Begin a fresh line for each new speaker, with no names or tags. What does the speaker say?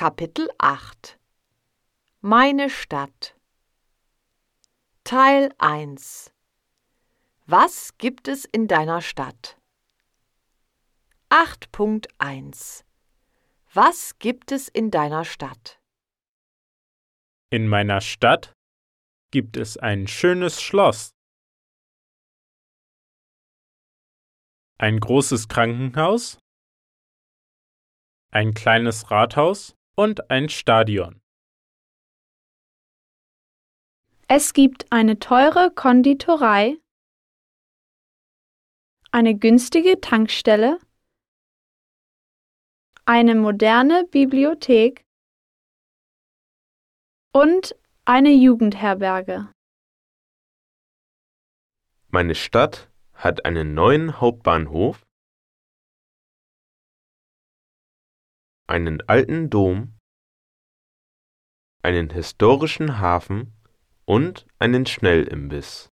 Kapitel 8 Meine Stadt. Teil 1 Was gibt es in deiner Stadt? 8.1 Was gibt es in deiner Stadt?
In meiner Stadt gibt es ein schönes Schloss, ein großes Krankenhaus, ein kleines Rathaus und ein Stadion.
Es gibt eine teure Konditorei, eine günstige Tankstelle, eine moderne Bibliothek und eine Jugendherberge.
Meine Stadt hat einen neuen Hauptbahnhof, einen alten Dom, einen historischen Hafen und einen Schnellimbiss.